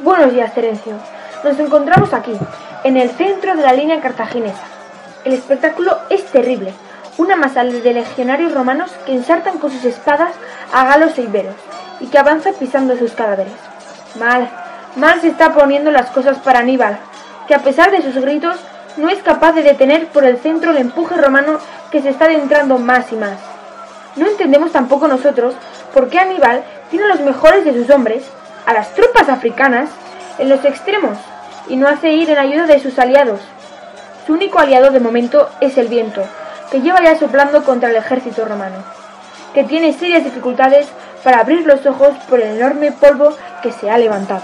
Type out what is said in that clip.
Buenos días, Terencio. Nos encontramos aquí, en el centro de la línea cartaginesa. El espectáculo es terrible. Una masa de legionarios romanos que ensartan con sus espadas a galos e iberos y que avanza pisando sus cadáveres. Mal, mal se está poniendo las cosas para Aníbal, que a pesar de sus gritos no es capaz de detener por el centro el empuje romano que se está adentrando más y más. No entendemos tampoco nosotros por qué Aníbal tiene los mejores de sus hombres, a las tropas africanas, en los extremos y no hace ir en ayuda de sus aliados. Su único aliado de momento es el viento, que lleva ya soplando contra el ejército romano, que tiene serias dificultades para abrir los ojos por el enorme polvo que se ha levantado.